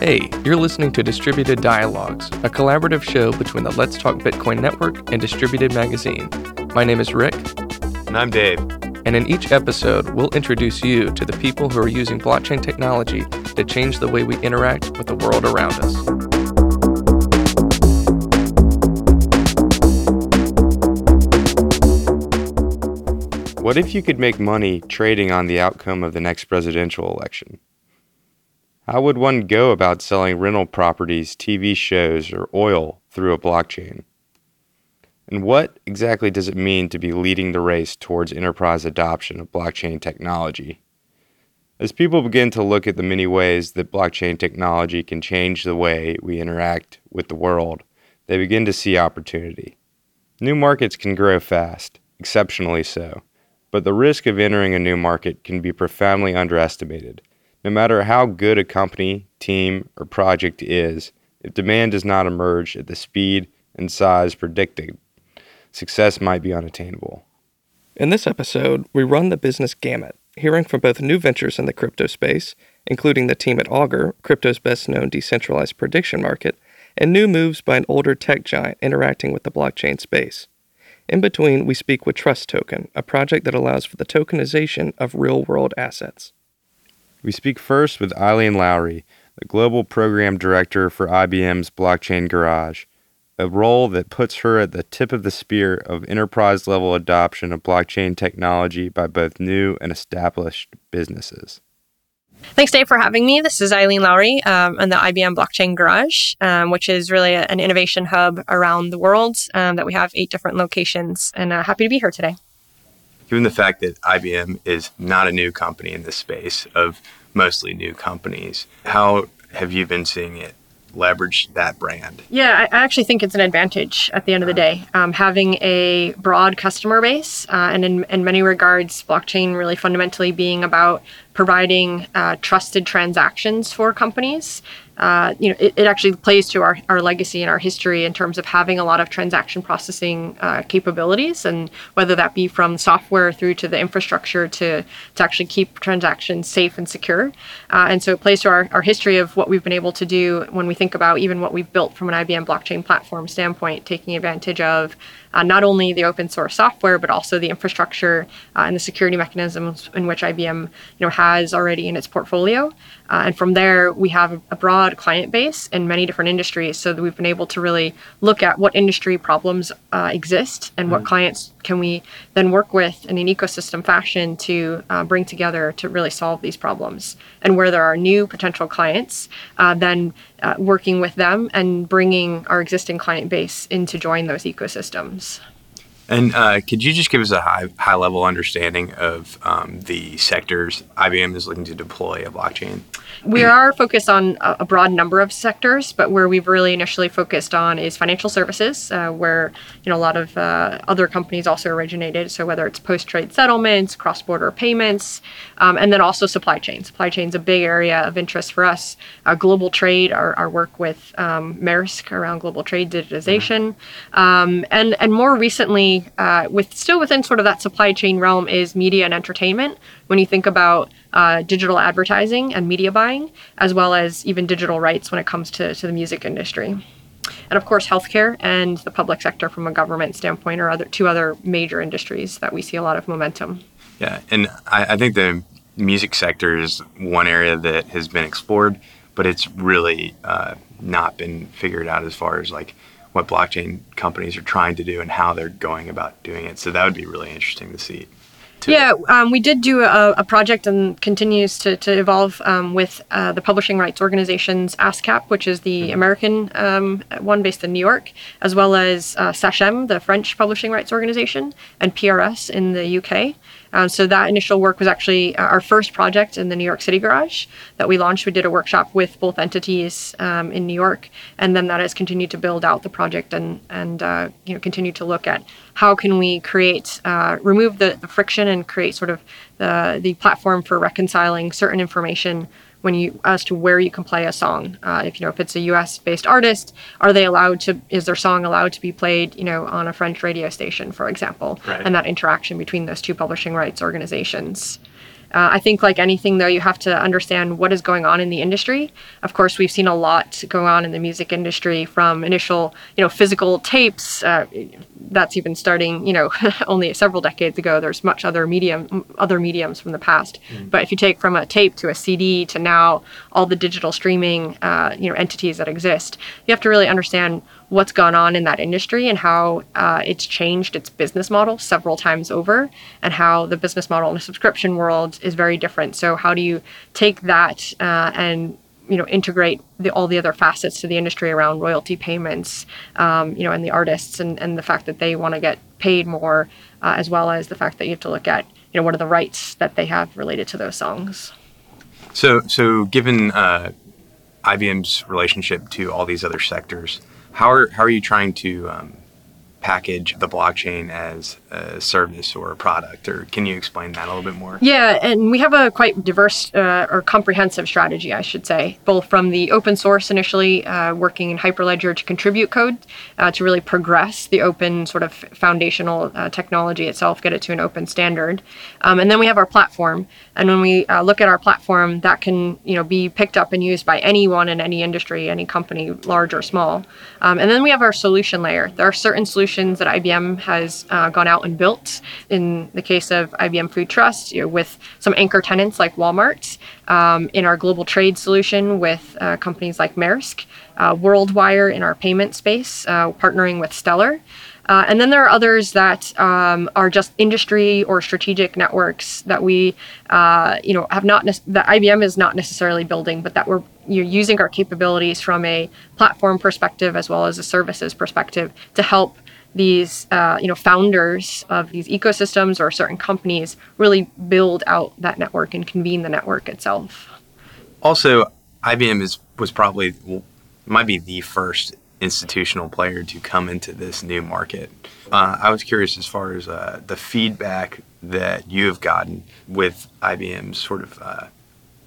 Hey, you're listening to Distributed Dialogues, a collaborative show between the Let's Talk Bitcoin Network and Distributed Magazine. My name is Rick. And I'm Dave. And in each episode, we'll introduce you to the people who are using blockchain technology to change the way we interact with the world around us. What if you could make money trading on the outcome of the next presidential election? How would one go about selling rental properties, TV shows, or oil through a blockchain? And what exactly does it mean to be leading the race towards enterprise adoption of blockchain technology? As people begin to look at the many ways that blockchain technology can change the way we interact with the world, they begin to see opportunity. New markets can grow fast, exceptionally so, but the risk of entering a new market can be profoundly underestimated no matter how good a company, team, or project is, if demand does not emerge at the speed and size predicted, success might be unattainable. In this episode, we run the business gamut, hearing from both new ventures in the crypto space, including the team at Augur, crypto's best known decentralized prediction market, and new moves by an older tech giant interacting with the blockchain space. In between, we speak with Trust Token, a project that allows for the tokenization of real world assets. We speak first with Eileen Lowry, the Global Program Director for IBM's Blockchain Garage, a role that puts her at the tip of the spear of enterprise level adoption of blockchain technology by both new and established businesses. Thanks, Dave, for having me. This is Eileen Lowry um, and the IBM Blockchain Garage, um, which is really a, an innovation hub around the world um, that we have eight different locations. And uh, happy to be here today given the fact that IBM is not a new company in this space of mostly new companies, how have you been seeing it leverage that brand? Yeah, I actually think it's an advantage at the end of the day. Um, having a broad customer base, uh, and in, in many regards, blockchain really fundamentally being about providing uh, trusted transactions for companies uh, you know, it, it, actually plays to our, our legacy and our history in terms of having a lot of transaction processing uh, capabilities, and whether that be from software through to the infrastructure to, to actually keep transactions safe and secure. Uh, and so it plays to our, our history of what we've been able to do when we think about even what we've built from an IBM blockchain platform standpoint, taking advantage of uh, not only the open source software, but also the infrastructure uh, and the security mechanisms in which IBM you know, has already in its portfolio. Uh, and from there, we have a broad client base in many different industries so that we've been able to really look at what industry problems uh, exist and what clients can we then work with in an ecosystem fashion to uh, bring together to really solve these problems. And where there are new potential clients, uh, then working with them and bringing our existing client base in to join those ecosystems arms. And uh, could you just give us a high high level understanding of um, the sectors IBM is looking to deploy a blockchain? We are focused on a broad number of sectors, but where we've really initially focused on is financial services, uh, where you know a lot of uh, other companies also originated. So whether it's post trade settlements, cross border payments, um, and then also supply chain. Supply chain is a big area of interest for us. Uh, global trade, our, our work with um, Maersk around global trade digitization, mm-hmm. um, and and more recently uh, with still within sort of that supply chain realm is media and entertainment. When you think about uh, digital advertising and media buying, as well as even digital rights when it comes to, to the music industry. And of course, healthcare and the public sector from a government standpoint are other two other major industries that we see a lot of momentum. Yeah, and I, I think the music sector is one area that has been explored, but it's really uh, not been figured out as far as like what blockchain companies are trying to do and how they're going about doing it. So that would be really interesting to see. Too. Yeah, um, we did do a, a, project and continues to, to evolve um, with uh, the publishing rights organizations ASCAP, which is the mm-hmm. American um, one based in New York, as well as uh, SACEM, the French publishing rights organization, and PRS in the UK. Um, so that initial work was actually uh, our first project in the New York City garage that we launched. We did a workshop with both entities um, in New York, and then that has continued to build out the project and and uh, you know continue to look at how can we create uh, remove the, the friction and create sort of the the platform for reconciling certain information when you as to where you can play a song. Uh, if you know if it's a U.S. based artist, are they allowed to? Is their song allowed to be played? You know, on a French radio station, for example, right. and that interaction between those two publishing rights organizations. Uh, I think, like anything, though, you have to understand what is going on in the industry. Of course, we've seen a lot going on in the music industry from initial, you know, physical tapes. Uh, that's even starting, you know, only several decades ago. There's much other medium, other mediums from the past. Mm. But if you take from a tape to a CD to now all the digital streaming, uh, you know, entities that exist, you have to really understand what's gone on in that industry and how uh, it's changed its business model several times over, and how the business model in the subscription world is very different. So, how do you take that uh, and you know integrate the, all the other facets to the industry around royalty payments, um, you know, and the artists and, and the fact that they want to get paid more, uh, as well as the fact that you have to look at you know what are the rights that they have related to those songs. So, so given uh, IBM's relationship to all these other sectors, how are how are you trying to um, package the blockchain as a service or a product or can you explain that a little bit more? Yeah and we have a quite diverse uh, or comprehensive strategy i should say both from the open source initially uh, working in hyperledger to contribute code uh, to really progress the open sort of foundational uh, technology itself get it to an open standard. Um, and then we have our platform. And when we uh, look at our platform that can you know be picked up and used by anyone in any industry any company large or small. Um, and then we have our solution layer. There are certain solutions that IBM has gone out and built. In the case of IBM Food Trust, you with some anchor tenants like Walmart, um, in our global trade solution with uh, companies like Maersk, uh, WorldWire in our payment space, uh, partnering with Stellar. Uh, and then there are others that um, are just industry or strategic networks that we, uh, you know, have not ne- that IBM is not necessarily building, but that we're you're using our capabilities from a platform perspective as well as a services perspective to help these uh, you know founders of these ecosystems or certain companies really build out that network and convene the network itself. Also, IBM is was probably might be the first institutional player to come into this new market. Uh, I was curious as far as uh, the feedback that you have gotten with IBM's sort of uh,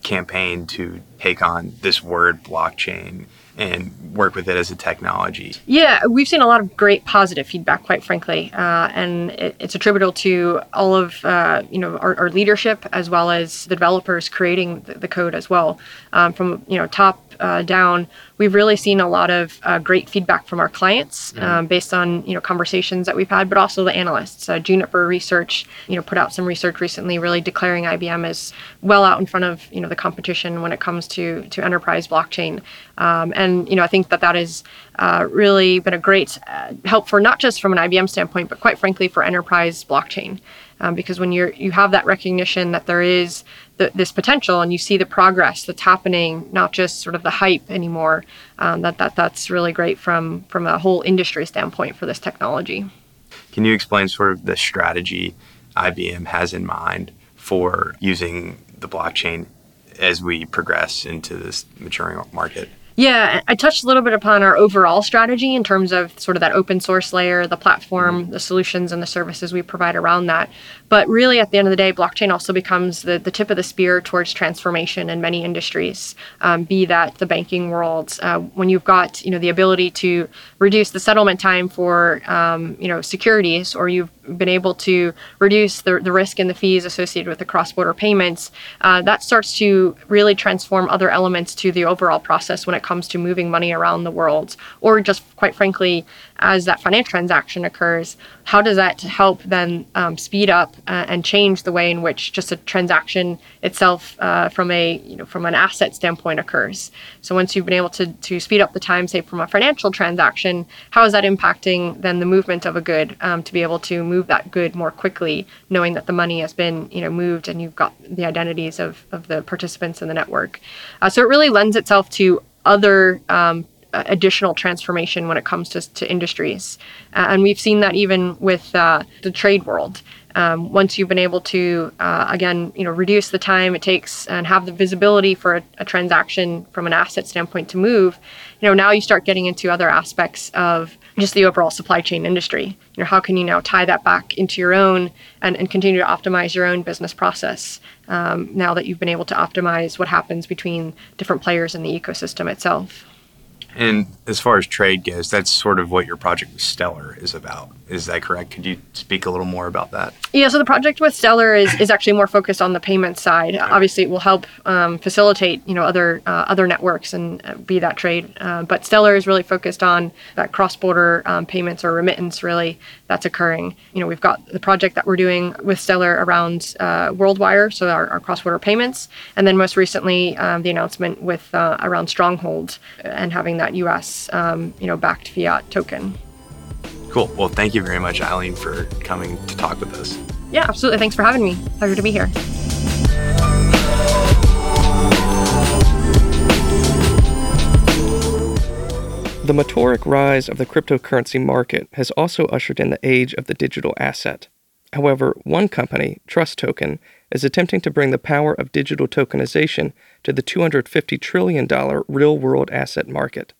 campaign to take on this word blockchain and work with it as a technology? Yeah, we've seen a lot of great positive feedback, quite frankly, uh, and it, it's attributable to all of uh, you know our, our, leadership as well as the developers creating the, the code as well, um, from you know top uh, down, we've really seen a lot of uh, great feedback from our clients mm-hmm. um, based on you know conversations that we've had, but also the analysts. Uh, Juniper Research, you know, put out some research recently, really declaring IBM as well out in front of you know the competition when it comes to to enterprise blockchain. Um, and you know, I think that that has uh, really been a great uh, help for not just from an IBM standpoint, but quite frankly for enterprise blockchain um, because when you're you have that recognition that there is the, this potential and you see the progress that's happening, not just sort of the hype anymore, um, that that that's really great from from a whole industry standpoint for this technology. Can you explain sort of the strategy IBM has in mind for using the blockchain as we progress into this maturing market? Yeah, I touched a little bit upon our overall strategy in terms of sort of that open source layer, the platform, mm-hmm. the solutions, and the services we provide around that. But really, at the end of the day, blockchain also becomes the, the tip of the spear towards transformation in many industries, um, be that the banking world. Uh, when you've got you know the ability to reduce the settlement time for um, you know securities, or you've been able to reduce the, the risk and the fees associated with the cross-border payments, uh, that starts to really transform other elements to the overall process when it comes to moving money around the world, or just quite frankly, as that financial transaction occurs, how does that help then um, speed up uh, and change the way in which just a transaction itself uh, from a you know from an asset standpoint occurs? So once you've been able to to speed up the time, say from a financial transaction, how is that impacting then the movement of a good um, to be able to move that good more quickly, knowing that the money has been you know moved and you've got the identities of of the participants in the network. Uh, so it really lends itself to other um, additional transformation when it comes to, to industries. Uh, and we've seen that even with uh, the trade world. Um, once you've been able to, uh, again, you know, reduce the time it takes and have the visibility for a, a, transaction from an asset standpoint to move, you know, now you start getting into other aspects of just the overall supply chain industry. You know, how can you now tie that back into your own and, and continue to optimize your own business process um, now that you've been able to optimize what happens between different players in the ecosystem itself? And as far as trade goes, that's sort of what your project with Stellar is about, Is that correct? Could you speak a little more about that? Yeah, so the project with Stellar is, is actually more focused on the payment side. Obviously, it will help um, facilitate you know other uh, other networks and uh, be that trade. Uh, but Stellar is really focused on that cross border um, payments or remittance really that's occurring. You know, we've got the project that we're doing with Stellar around uh, WorldWire, so our, our cross border payments, and then most recently um, the announcement with uh, around Stronghold and having that U.S. Um, you know backed fiat token. Cool. Well, thank you very much, Eileen, for coming to talk with us. Yeah, absolutely. Thanks for having me. Pleasure to be here. The meteoric rise of the cryptocurrency market has also ushered in the age of the digital asset. However, one company, Trust Token, is attempting to bring the power of digital tokenization to the $250 trillion real world asset market.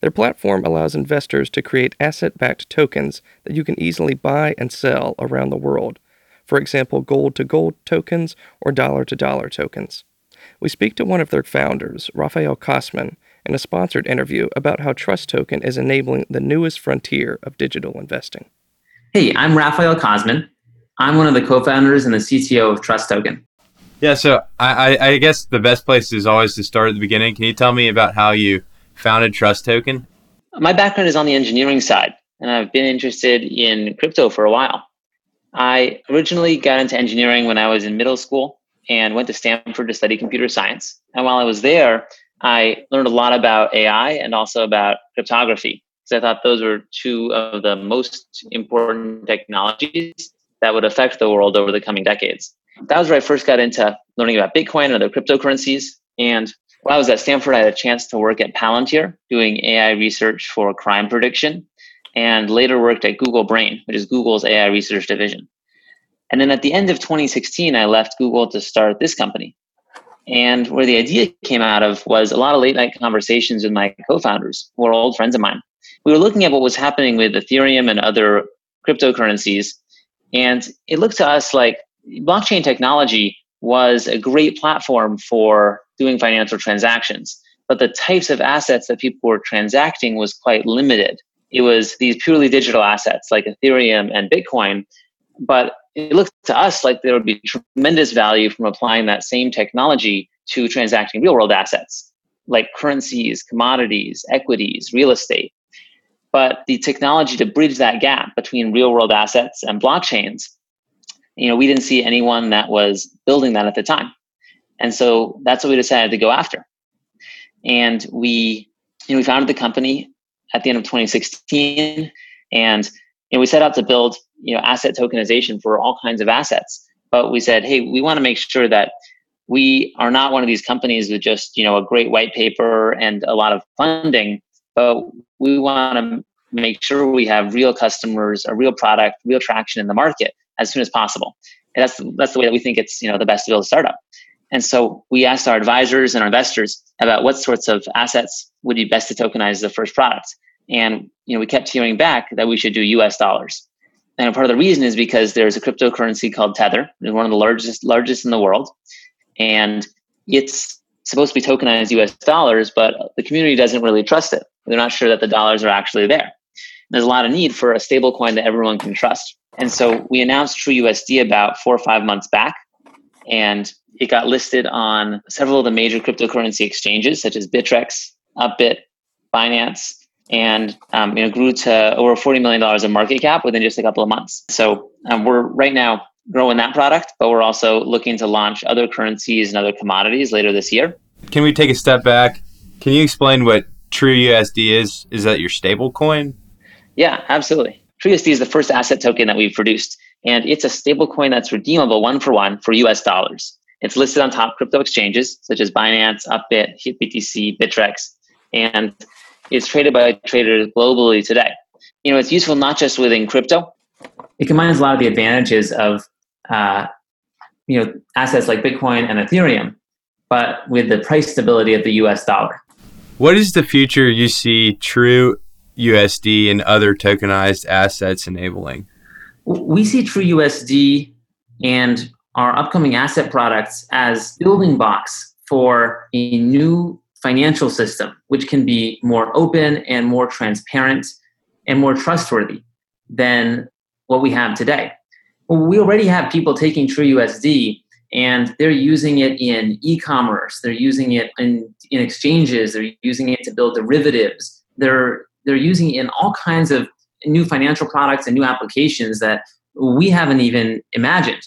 Their platform allows investors to create asset backed tokens that you can easily buy and sell around the world. For example, gold to gold tokens or dollar to dollar tokens. We speak to one of their founders, Rafael Cosman, in a sponsored interview about how Trust Token is enabling the newest frontier of digital investing. Hey, I'm Rafael Cosman. I'm one of the co founders and the CTO of Trust Token. Yeah, so I, I guess the best place is always to start at the beginning. Can you tell me about how you founded Trust Token? My background is on the engineering side, and I've been interested in crypto for a while. I originally got into engineering when I was in middle school and went to Stanford to study computer science. And while I was there, I learned a lot about AI and also about cryptography because I thought those were two of the most important technologies that would affect the world over the coming decades. That was where I first got into learning about Bitcoin and other cryptocurrencies. And while I was at Stanford, I had a chance to work at Palantir doing AI research for crime prediction, and later worked at Google Brain, which is Google's AI research division. And then at the end of 2016, I left Google to start this company. And where the idea came out of was a lot of late night conversations with my co founders, who are old friends of mine. We were looking at what was happening with Ethereum and other cryptocurrencies. And it looked to us like blockchain technology was a great platform for doing financial transactions. But the types of assets that people were transacting was quite limited. It was these purely digital assets like Ethereum and Bitcoin. But it looked to us like there would be tremendous value from applying that same technology to transacting real world assets like currencies, commodities, equities, real estate. But the technology to bridge that gap between real world assets and blockchains, you know, we didn't see anyone that was building that at the time. And so that's what we decided to go after. And we, you know, we founded the company at the end of 2016, and you know, we set out to build, you know, asset tokenization for all kinds of assets. But we said, hey, we want to make sure that we are not one of these companies with just, you know, a great white paper and a lot of funding, but we want to make sure we have real customers, a real product, real traction in the market as soon as possible. And that's that's the way that we think it's you know the best to build a startup. And so we asked our advisors and our investors about what sorts of assets would be best to tokenize the first product. And you know, we kept hearing back that we should do US dollars. And part of the reason is because there's a cryptocurrency called Tether, one of the largest largest in the world. And it's supposed to be tokenized US dollars, but the community doesn't really trust it. They're not sure that the dollars are actually there. There's a lot of need for a stable coin that everyone can trust. And so we announced TrueUSD about four or five months back. And it got listed on several of the major cryptocurrency exchanges, such as Bittrex, Upbit, Binance, and um, you know grew to over forty million dollars in market cap within just a couple of months. So um, we're right now growing that product, but we're also looking to launch other currencies and other commodities later this year. Can we take a step back? Can you explain what TrueUSD is? Is that your stable coin? Yeah, absolutely. TrueUSD is the first asset token that we've produced, and it's a stable coin that's redeemable one for one for US dollars. It's listed on top crypto exchanges such as Binance, Upbit, BTC, Bittrex, and it's traded by traders globally today. You know, it's useful not just within crypto. It combines a lot of the advantages of uh, you know assets like Bitcoin and Ethereum, but with the price stability of the U.S. dollar. What is the future you see True USD and other tokenized assets enabling? We see True USD and our upcoming asset products as building blocks for a new financial system, which can be more open and more transparent and more trustworthy. than what we have today. We already have people taking TrueUSD and they're using it in e-commerce they're using it in, in exchanges they're using it to build derivatives they're they're using in all kinds of new financial products and new applications that we haven't even imagined.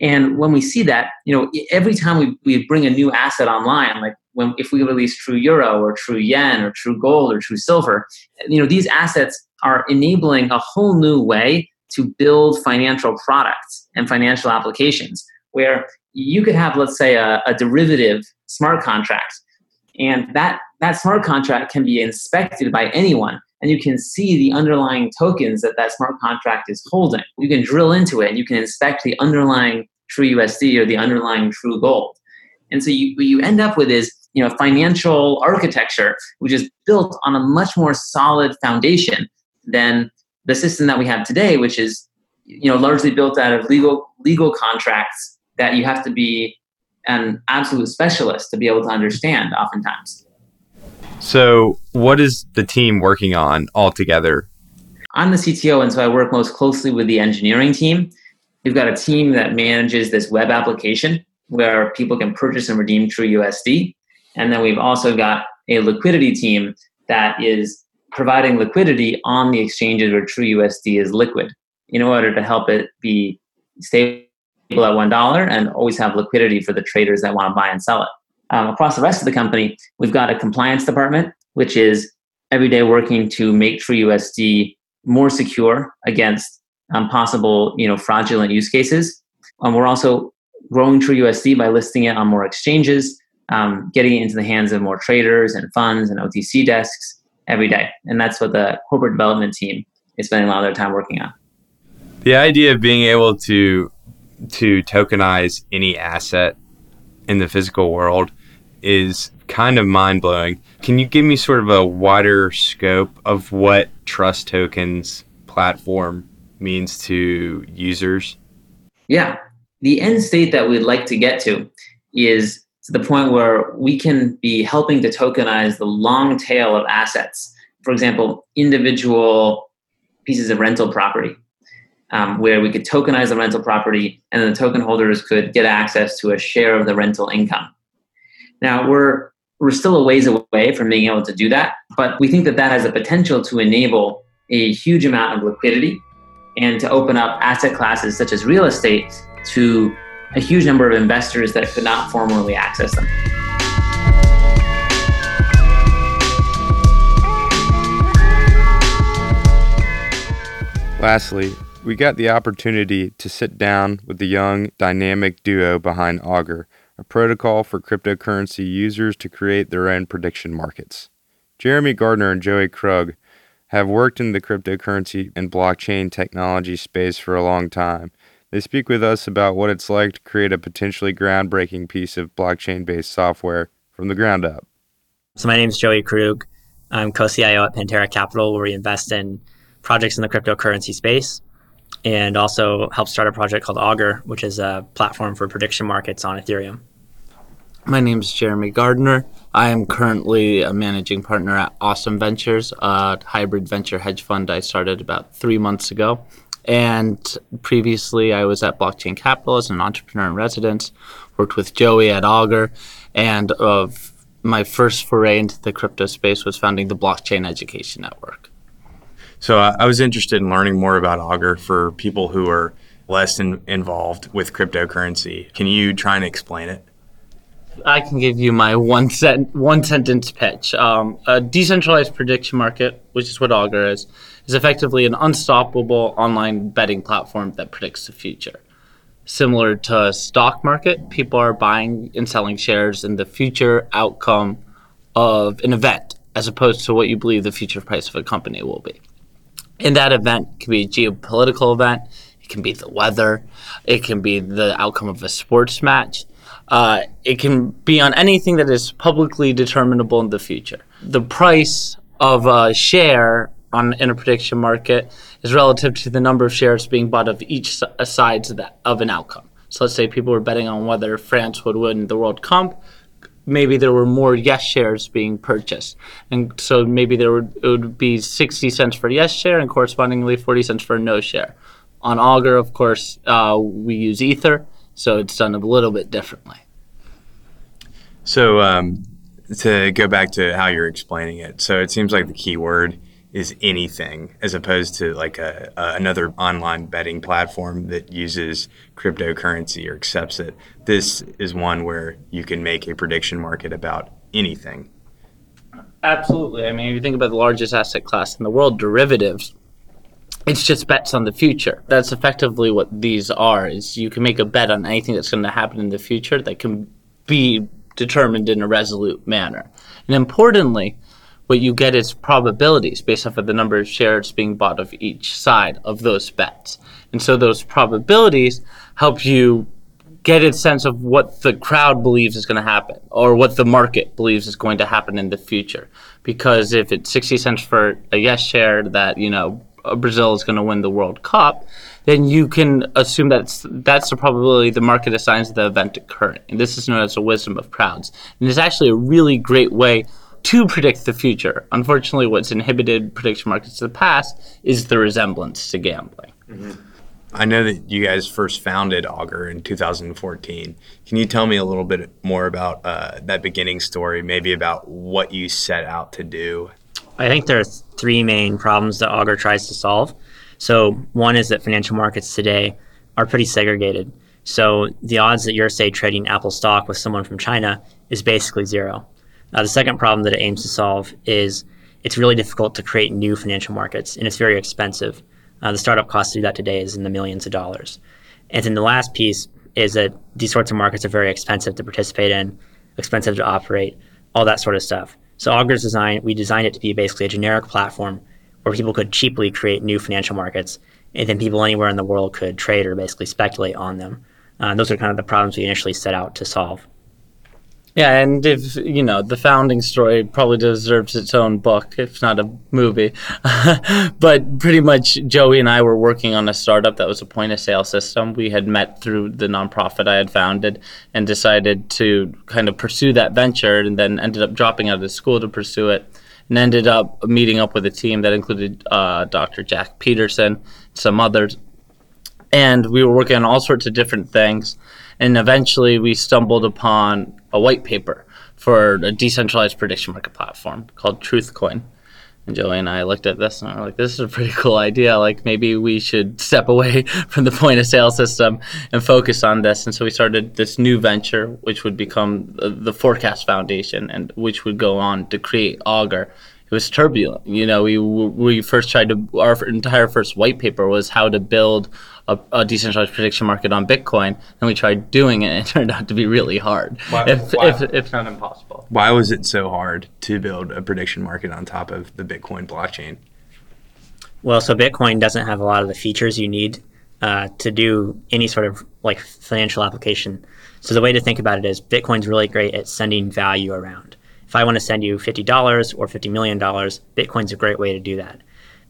And when we see that you know every time we, we bring a new asset online like when if we release true euro or true yen or true gold or true silver you know these assets are enabling a whole new way to build financial products and financial applications where you could have, let's say, a, a derivative smart contract, and that that smart contract can be inspected by anyone and you can see the underlying tokens that that smart contract is holding. You can drill into it and you can inspect the underlying true USD or the underlying true gold. And so you, what you end up with is you know financial architecture which is built on a much more solid foundation than the system that we have today, which is you know largely built out of legal legal contracts that you have to be an absolute specialist to be able to understand oftentimes. So, what is the team working on all together? I'm the CTO, and so I work most closely with the engineering team. We've got a team that manages this web application where people can purchase and redeem True USD. And then we've also got a liquidity team that is providing liquidity on the exchanges where True USD is liquid in order to help it be stable at one dollar and always have liquidity for the traders that want to buy and sell it. Um, across the rest of the company, we've got a compliance department, which is every day working to make TrueUSD more secure against um, possible, you know, fraudulent use cases. Um, we're also growing TrueUSD by listing it on more exchanges, um, getting it into the hands of more traders and funds and OTC desks every day. And that's what the corporate development team is spending a lot of their time working on. The idea of being able to to tokenize any asset in the physical world is kind of mind blowing. Can you give me sort of a wider scope of what Trust Tokens platform means to users? Yeah. The end state that we'd like to get to is to the point where we can be helping to tokenize the long tail of assets. For example, individual pieces of rental property um, where we could tokenize the rental property and the token holders could get access to a share of the rental income. Now, we're, we're still a ways away from being able to do that, but we think that that has the potential to enable a huge amount of liquidity and to open up asset classes such as real estate to a huge number of investors that could not formerly access them. Lastly, we got the opportunity to sit down with the young, dynamic duo behind Augur, a protocol for cryptocurrency users to create their own prediction markets. Jeremy Gardner and Joey Krug have worked in the cryptocurrency and blockchain technology space for a long time. They speak with us about what it's like to create a potentially groundbreaking piece of blockchain based software from the ground up. So, my name is Joey Krug. I'm co CIO at Pantera Capital, where we invest in projects in the cryptocurrency space and also helped start a project called Augur, which is a platform for prediction markets on Ethereum. My name is Jeremy Gardner. I am currently a managing partner at Ausum Ventures, a hybrid venture hedge fund I started about three months ago. And previously, I was at Blockchain Capital as an entrepreneur in residence, worked with Joey at Augur, and of my first foray into the crypto space was founding the Blockchain Education Network. So uh, I was interested in learning more about Augur for people who are less in, involved with cryptocurrency. Can you try and explain it? I can give you my one sent one sentence pitch. Um, a decentralized prediction market, which is what Augur is, is effectively an unstoppable online betting platform that predicts the future. Similar to a stock market, people are buying and selling shares in the future outcome of an event, as opposed to what you believe the future price of a company will be. In that event can be a geopolitical event, it can be the weather, it can be the outcome of a sports match. Uh, it can be on anything that is publicly determinable in the future. The price of a share on in a prediction market is relative to the number of shares being bought of each side of, of an outcome. So let's say people were betting on whether France would win the World Cup. Maybe there were more yes shares being purchased. And so maybe there would, it would be 60 cents for yes share and correspondingly 40 cents for no share. On Augur, of course, uh, we use Ether, so it's done a little bit differently. So um, to go back to how you're explaining it, so it seems like the key word is anything as opposed to like a, a, another online betting platform that uses cryptocurrency or accepts it. This is one where you can make a prediction market about anything. Absolutely. I mean, if you think about the largest asset class in the world, derivatives, it's just bets on the future. That's effectively what these are. Is you can make a bet on anything that's going to happen in the future that can be determined in a resolute manner. And importantly, what you get is probabilities based off of the number of shares being bought of each side of those bets. And so those probabilities help you get a sense of what the crowd believes is going to happen or what the market believes is going to happen in the future. Because if it's 60 cents for a yes share that, you know, uh, Brazil is going to win the World Cup, then you can assume that's that's the probability the market assigns the event occurring. And this is known as the wisdom of crowds. And it's actually a really great way to predict the future. Unfortunately, what's inhibited prediction markets in the past is the resemblance to gambling. Mm-hmm. I know that you guys first founded Augur in 2014. Can you tell me a little bit more about uh, that beginning story, maybe about what you set out to do? I think there are three main problems that Augur tries to solve. So, one is that financial markets today are pretty segregated. So, the odds that you're, say, trading Apple stock with someone from China is basically zero. Uh, the second problem that it aims to solve is it's really difficult to create new financial markets, and it's very expensive. Uh, the startup cost to do that today is in the millions of dollars. And then the last piece is that these sorts of markets are very expensive to participate in, expensive to operate, all that sort of stuff. So Augur's design, we designed it to be basically a generic platform where people could cheaply create new financial markets, and then people anywhere in the world could trade or basically speculate on them. Uh, those are kind of the problems we initially set out to solve. Yeah, and if you know, the founding story probably deserves its own book, if not a movie. but pretty much, Joey and I were working on a startup that was a point of sale system. We had met through the nonprofit I had founded and decided to kind of pursue that venture, and then ended up dropping out of school to pursue it, and ended up meeting up with a team that included uh, Dr. Jack Peterson, some others, and we were working on all sorts of different things and eventually we stumbled upon a white paper for a decentralized prediction market platform called Truthcoin. And Joey and I looked at this and we are like, this is a pretty cool idea. Like maybe we should step away from the point of sale system and focus on this. And so we started this new venture, which would become the Forecast Foundation and which would go on to create Augur. It was turbulent. You know, we we first tried to our entire first white paper was how to build a, a, decentralized prediction market on Bitcoin, and we tried doing it, and it turned out to be really hard, why, if, why? if, if not impossible. Why was it so hard to build a prediction market on top of the Bitcoin blockchain? Well, so Bitcoin doesn't have a lot of the features you need uh, to do any sort of like financial application. So the way to think about it is Bitcoin's really great at sending value around. If I want to send you $50 or $50 million, Bitcoin's a great way to do that.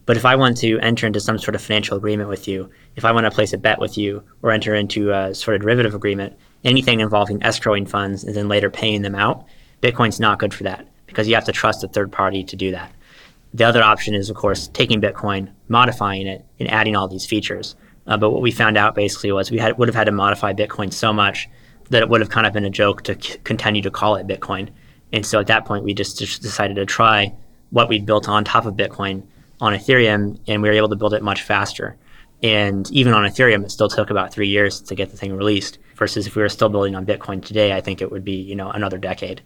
But if I want to enter into some sort of financial agreement with you, if I want to place a bet with you or enter into a sort of derivative agreement, anything involving escrowing funds and then later paying them out, Bitcoin's not good for that because you have to trust a third party to do that. The other option is, of course, taking Bitcoin, modifying it, and adding all these features. Uh, but what we found out basically was we had, would have had to modify Bitcoin so much that it would have kind of been a joke to c- continue to call it Bitcoin. And so at that point, we just, just decided to try what we'd built on top of Bitcoin on Ethereum, and we were able to build it much faster. And even on Ethereum, it still took about three years to get the thing released. Versus if we were still building on Bitcoin today, I think it would be you know another decade.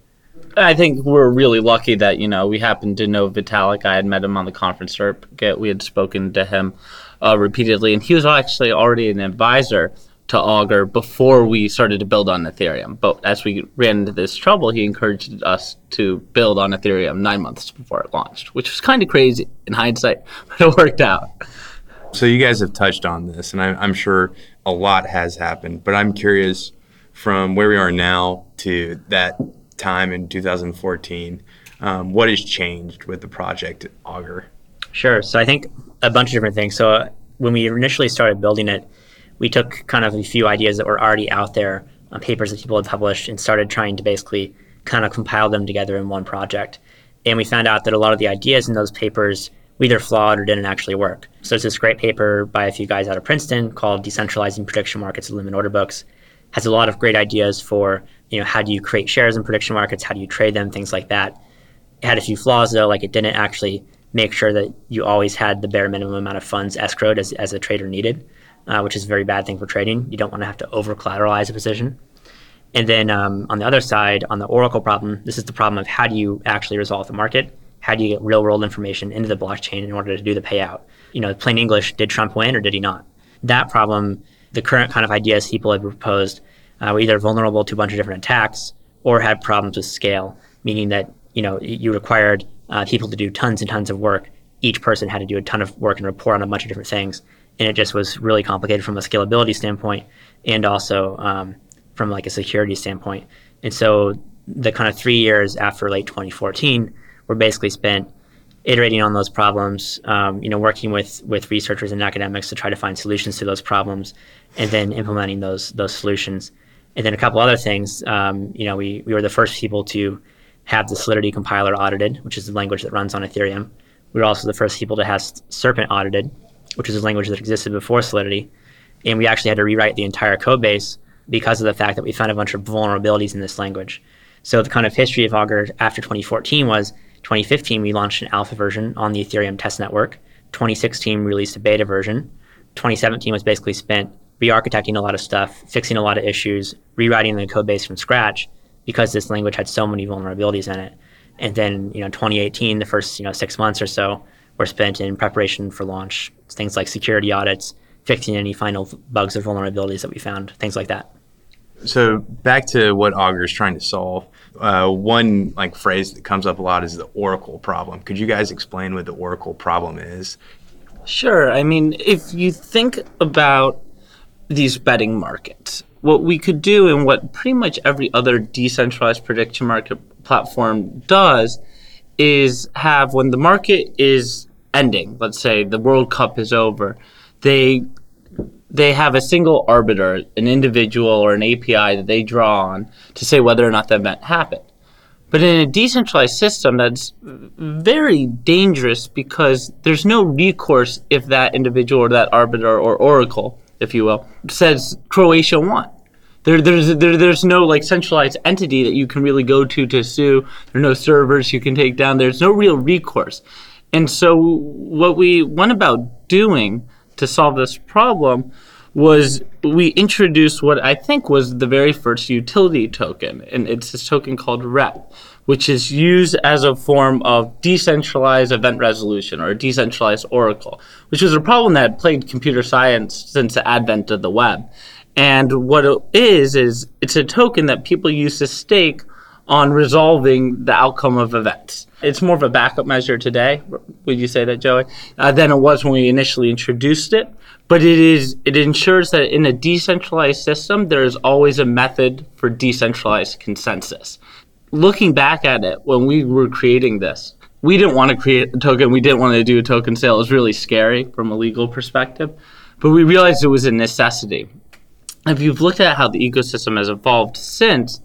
I think we're really lucky that you know we happened to know Vitalik. I had met him on the conference circuit. We had spoken to him uh, repeatedly, and he was actually already an advisor to Augur before we started to build on Ethereum. But as we ran into this trouble, he encouraged us to build on Ethereum nine months before it launched, which was kind of crazy in hindsight, but it worked out. So you guys have touched on this, and I, am sure a lot has happened. But I'm curious, from where we are now to that time in 2014, um, what has changed with the project Augur? Sure. So I think a bunch of different things. So uh, when we initially started building it, we took kind of a few ideas that were already out there on papers that people had published and started trying to basically kind of compile them together in one project. And we found out that a lot of the ideas in those papers were either flawed or didn't actually work. So there's this great paper by a few guys out of Princeton called Decentralizing Prediction Markets with Limit Order Books. Has a lot of great ideas for, you know, how do you create shares in prediction markets, how do you trade them, things like that. It had a few flaws though, like it didn't actually make sure that you always had the bare minimum amount of funds escrowed as, as a trader needed, uh, which is a very bad thing for trading. You don't want to have to over collateralize a position. And then um, on the other side, on the Oracle problem, this is the problem of how do you actually resolve the market? How do you get real world information into the blockchain in order to do the payout? You know, plain English, did Trump win or did he not? That problem, the current kind of ideas people have proposed uh, were either vulnerable to a bunch of different attacks or had problems with scale, meaning that, you know, you required uh, people to do tons and tons of work. Each person had to do a ton of work and report on a bunch of different things. And it just was really complicated from a scalability standpoint and also um, from like a security standpoint. And so the kind of three years after late 2014 were basically spent iterating on those problems, um, you know, working with with researchers and academics to try to find solutions to those problems, and then implementing those those solutions. And then a couple other things, um, you know, we, we were the first people to have the Solidity compiler audited, which is the language that runs on Ethereum. We were also the first people to have Serpent audited, which is a language that existed before Solidity. And we actually had to rewrite the entire code base because of the fact that we found a bunch of vulnerabilities in this language. So the kind of history of Augur after 2014 was 2015 we launched an alpha version on the Ethereum test network. 2016 we released a beta version. 2017 was basically spent re-architecting a lot of stuff, fixing a lot of issues, rewriting the code base from scratch because this language had so many vulnerabilities in it. And then, you know, 2018, the first, you know, six months or so were spent in preparation for launch, things like security audits, fixing any final bugs or vulnerabilities that we found, things like that. So back to what Augur is trying to solve. Uh, one like phrase that comes up a lot is the Oracle problem. Could you guys explain what the Oracle problem is? Sure. I mean, if you think about these betting markets, what we could do and what pretty much every other decentralized prediction market platform does is have when the market is ending, let's say the World Cup is over, they they have a single arbiter, an individual or an API that they draw on to say whether or not that event happened. But in a decentralized system, that's very dangerous because there's no recourse if that individual or that arbiter or oracle, if you will, says Croatia won. There, there's there, there's no like centralized entity that you can really go to to sue. There are no servers you can take down. There's no real recourse. And so what we went about doing to solve this problem was we introduced what I think was the very first utility token, and it's this token called REP, which is used as a form of decentralized event resolution or decentralized oracle, which was a problem that plagued computer science since the advent of the web. And what it is is it's a token that people use to stake on resolving the outcome of events. It's more of a backup measure today. Would you say that, Joey? Uh, than it was when we initially introduced it. But it is it ensures that in a decentralized system, there is always a method for decentralized consensus. Looking back at it, when we were creating this, we didn't want to create a token. We didn't want to do a token sale. It was really scary from a legal perspective. But we realized it was a necessity. If you've looked at how the ecosystem has evolved since,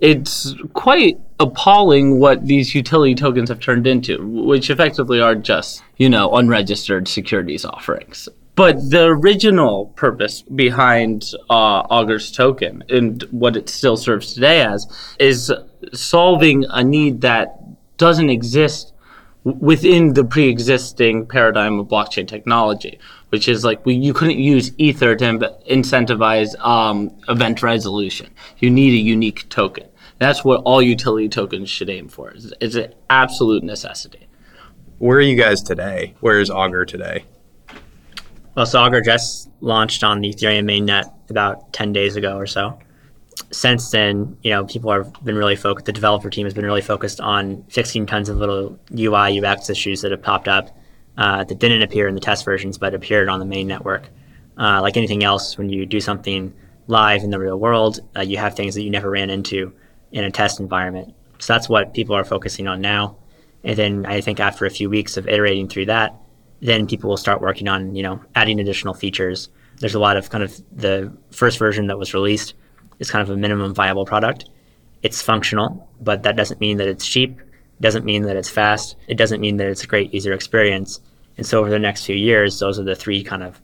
it's quite appalling what these utility tokens have turned into, which effectively are just, you know, unregistered securities offerings. But the original purpose behind uh, Augur's token and what it still serves today as is solving a need that doesn't exist within the pre-existing paradigm of blockchain technology, which is like we, you couldn't use Ether to incentivize um, event resolution. You need a unique token. That's what all utility tokens should aim for. It's, it's an absolute necessity. Where are you guys today? Where is Augur today? Well, so Augur just launched on the Ethereum mainnet about 10 days ago or so. Since then, you know, people have been really focused, the developer team has been really focused on fixing tons of little UI, UX issues that have popped up uh, that didn't appear in the test versions but appeared on the main network. Uh, like anything else, when you do something live in the real world, uh, you have things that you never ran into in a test environment. So that's what people are focusing on now. And then I think after a few weeks of iterating through that, then people will start working on, you know, adding additional features. There's a lot of kind of the first version that was released is kind of a minimum viable product. it's functional, but that doesn't mean that it's cheap. Doesn't mean that it's fast. It doesn't mean that it's a great user experience. And so over the next few years, those are the three kind of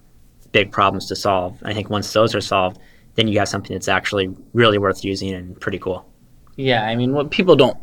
big problems to solve. I think once those are solved, then you have something that's actually really worth using and pretty cool. Yeah, I mean, what people don't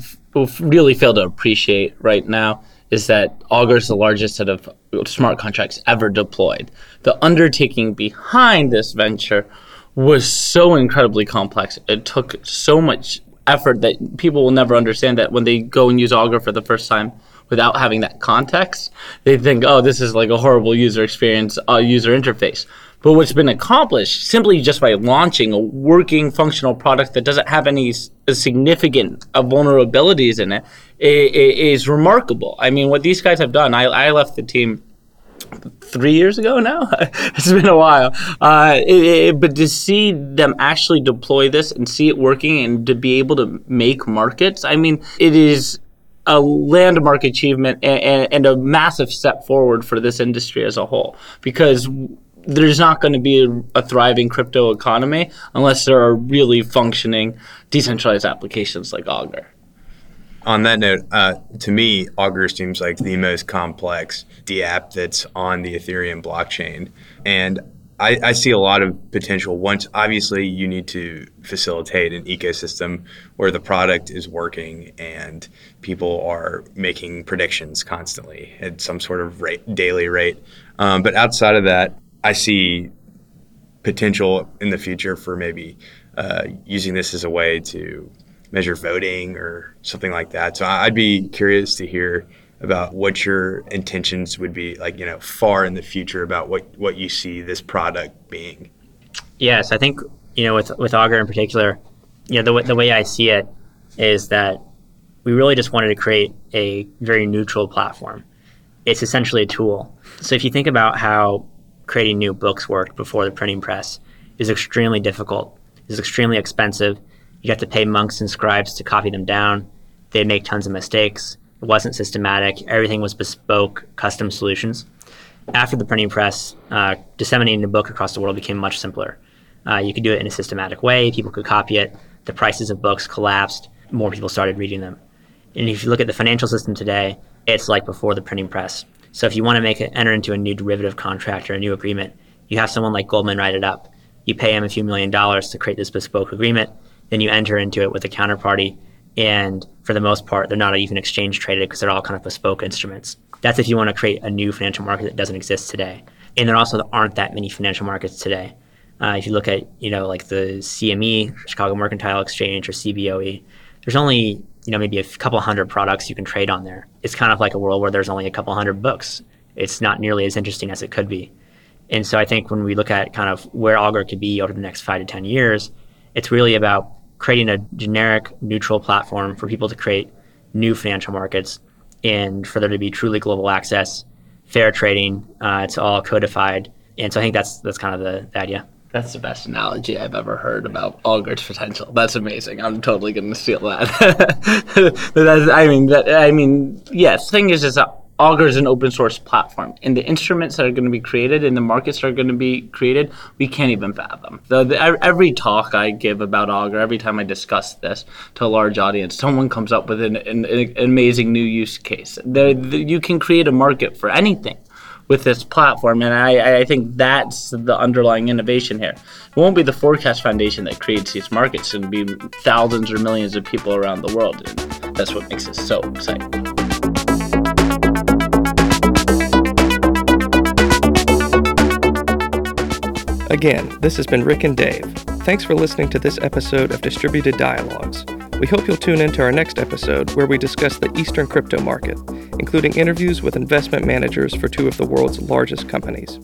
really fail to appreciate right now is that Augur is the largest set of smart contracts ever deployed. The undertaking behind this venture was so incredibly complex. It took so much effort that people will never understand that when they go and use Augur for the first time without having that context, they think, oh, this is like a horrible user experience, uh, user interface. But what's been accomplished simply just by launching a working functional product that doesn't have any significant uh, vulnerabilities in it is remarkable. I mean, what these guys have done, I, I left the team three years ago now. it's been a while. Uh, it, it, but to see them actually deploy this and see it working and to be able to make markets, I mean, it is a landmark achievement and, and, and a massive step forward for this industry as a whole because there's not going to be a, a, thriving crypto economy unless there are really functioning decentralized applications like Augur. On that note, uh, to me, Augur seems like the most complex DApp that's on the Ethereum blockchain. And I, I, see a lot of potential. Once, obviously, you need to facilitate an ecosystem where the product is working and people are making predictions constantly at some sort of rate, daily rate. Um, but outside of that, I see potential in the future for maybe uh, using this as a way to measure voting or something like that. So I'd be curious to hear about what your intentions would be, like you know, far in the future about what what you see this product being. Yes, I think you know with with Augur in particular, you know the the way I see it is that we really just wanted to create a very neutral platform. It's essentially a tool. So if you think about how creating new books worked before the printing press is extremely difficult. It's extremely expensive. You have to pay monks and scribes to copy them down. They make tons of mistakes. It wasn't systematic. Everything was bespoke, custom solutions. After the printing press, uh, disseminating a book across the world became much simpler. Uh, you could do it in a systematic way. People could copy it. The prices of books collapsed. More people started reading them. And if you look at the financial system today, it's like before the printing press. So if you want to make it enter into a new derivative contract or a new agreement, you have someone like Goldman write it up. You pay him a few million dollars to create this bespoke agreement. Then you enter into it with a counterparty. And for the most part, they're not even exchange traded because they're all kind of bespoke instruments. That's if you want to create a new financial market that doesn't exist today. And there also aren't that many financial markets today. Uh, if you look at, you know, like the CME, Chicago Mercantile Exchange, or CBOE, there's only you know maybe a couple hundred products you can trade on there. It's kind of like a world where there's only a couple hundred books. It's not nearly as interesting as it could be. And so I think when we look at kind of where Augur could be over the next five to ten years, it's really about creating a generic, neutral platform for people to create new financial markets and for there to be truly global access, fair trading. Uh, it's all codified, and so I think that's that's kind of the, the idea. That's the best analogy I've ever heard about Augur's potential. That's amazing. I'm totally going to steal that. I mean, that, I mean, yes. Thing is, is that Augur is an open source platform, and the instruments that are going to be created and the markets that are going to be created, we can't even fathom. The, every talk I give about Augur, every time I discuss this to a large audience, someone comes up with an, an, an amazing new use case. The, you can create a market for anything with this platform. And I, I think that's the underlying innovation here. It won't be the Forecast Foundation that creates these markets, it'll be thousands or millions of people around the world. And that's what makes it so exciting. Again, this has been Rick and Dave. Thanks for listening to this episode of Distributed Dialogues. We hope you'll tune in to our next episode where we discuss the Eastern crypto market, including interviews with investment managers for two of the world's largest companies.